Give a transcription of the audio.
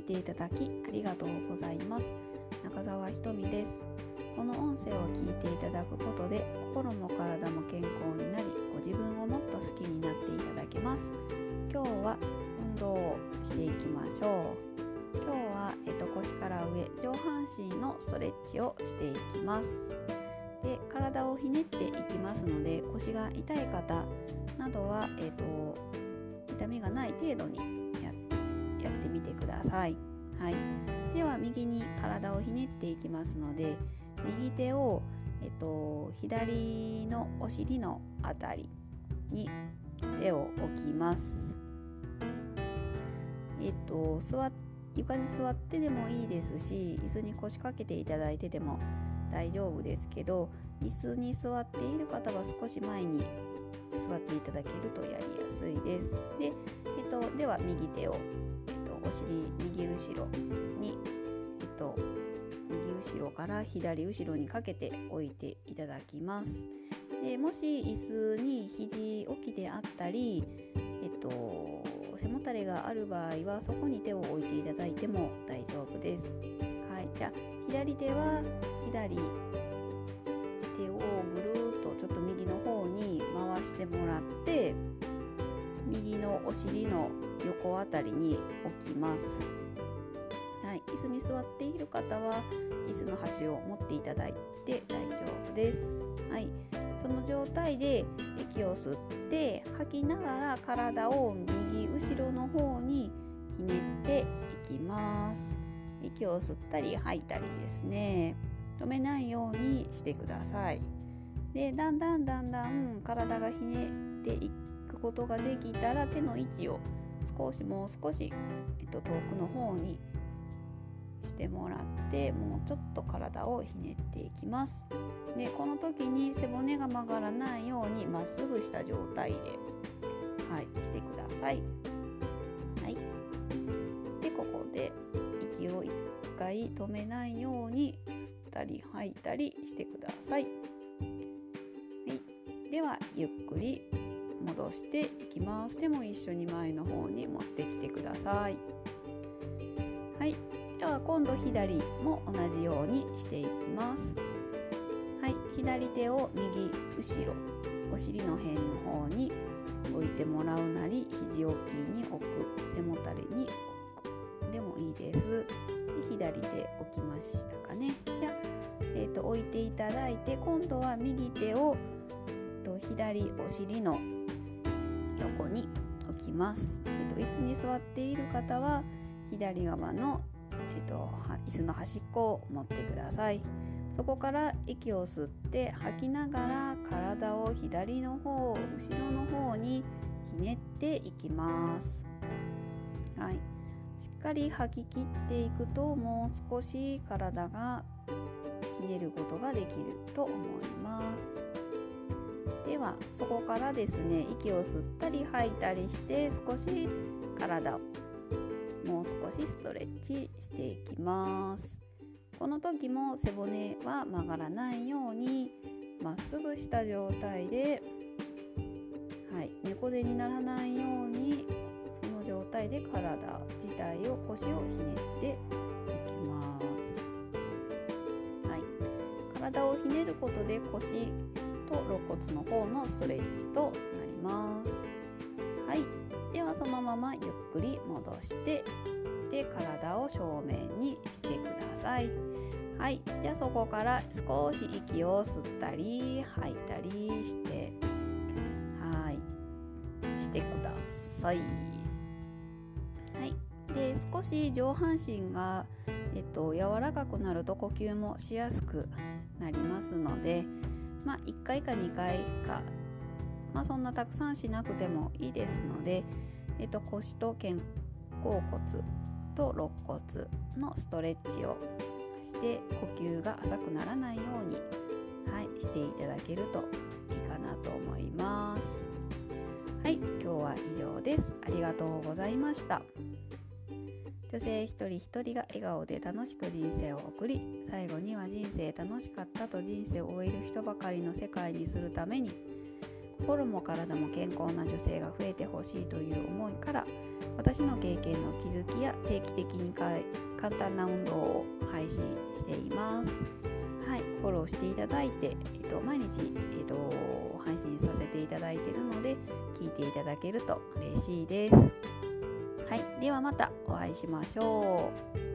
いていただきありがとうございます。中澤ひとみです。この音声を聞いていただくことで心も体も健康になりご自分をもっと好きになっていただけます。今日は運動をしていきましょう。今日は、えっと、腰から上上半身のストレッチをしていきます。で体をひねっていきますので腰が痛い方などは、えっと、痛みがない程度にやってみてください、はい、では右に体をひねっていきますので右手を、えっと、左のお尻のあたりに手を置きます。えっと座床に座ってでもいいですし椅子に腰掛けていただいてでも大丈夫ですけど椅子に座っている方は少し前に座っていただけるとやりやすいです。で、えっと、では右手を、お尻右後ろに、えっと、右後ろから左後ろにかけて置いていただきます。でもし椅子に肘置きであったり、えっと、背もたれがある場合はそこに手を置いていただいても大丈夫です。はい、じゃあ左手は左お尻の横あたりに置きます。はい、椅子に座っている方は椅子の端を持っていただいて大丈夫です。はい、その状態で息を吸って吐きながら体を右後ろの方にひねっていきます。息を吸ったり吐いたりですね止めないようにしてくださいでだんだんだんだん体がひねっていくことができたら手の位置を少しもう少し、えっと、遠くの方にしてもらってもうちょっと体をひねっていきます。でこの時に背骨が曲がらないようにまっすぐした状態で、はい、してください、はい、でここで息を1回止めないように吸ったり吐いたりしてください、はい、ではゆっくり戻していきます。でも一緒に前の方に持ってきてください。はい。では今度左も同じようにしていきます。はい。左手を右後ろお尻の辺の方に置いてもらうなり肘置きに置く背もたれに置く。でもいいです。で左手置きましたかね。じゃえーと、置いていただいて今度は右手を、と、左お尻の横に置きます、えーと、椅子に座っている方は左側の、えー、と椅子の端っこを持ってください。そこから息を吸って吐きながら体を左の方後ろの方にひねっていきます。はい。しっかり吐き切っていくともう少し体がひねることができると思います。ではそこからですね息を吸ったり吐いたりして少し体をもう少しストレッチしていきます。この時も背骨は曲がらないようにまっすぐした状態で、はい、猫背にならないようにその状態で体自体を腰をひねっていきます。はい体をひねることで腰と肋骨の方のストレッチとなります。はい。ではそのままゆっくり戻してで体を正面にしてください。はい。じゃあそこから少し息を吸ったり吐いたりしてはい。してください。はい。で少し上半身がえっと、柔らかくなると呼吸もしやすくなりますので、まあ、1回か2回か、まあ、そんなたくさんしなくてもいいですので、えっと、腰と肩甲骨と肋骨のストレッチをして呼吸が浅くならないように、はい、していただけるといいかなと思います。はい、今日は以上です。ありがとうございました。女性一人一人が笑顔で楽しく人生を送り最後には人生楽しかったと人生を終える人ばかりの世界にするために心も体も健康な女性が増えてほしいという思いから私の経験の気づきや定期的に簡単な運動を配信しています。はい、フォローしていただいて、えっと、毎日、えっと、配信させていただいているので聞いていただけると嬉しいです。はい、ではまたお会いしましょう。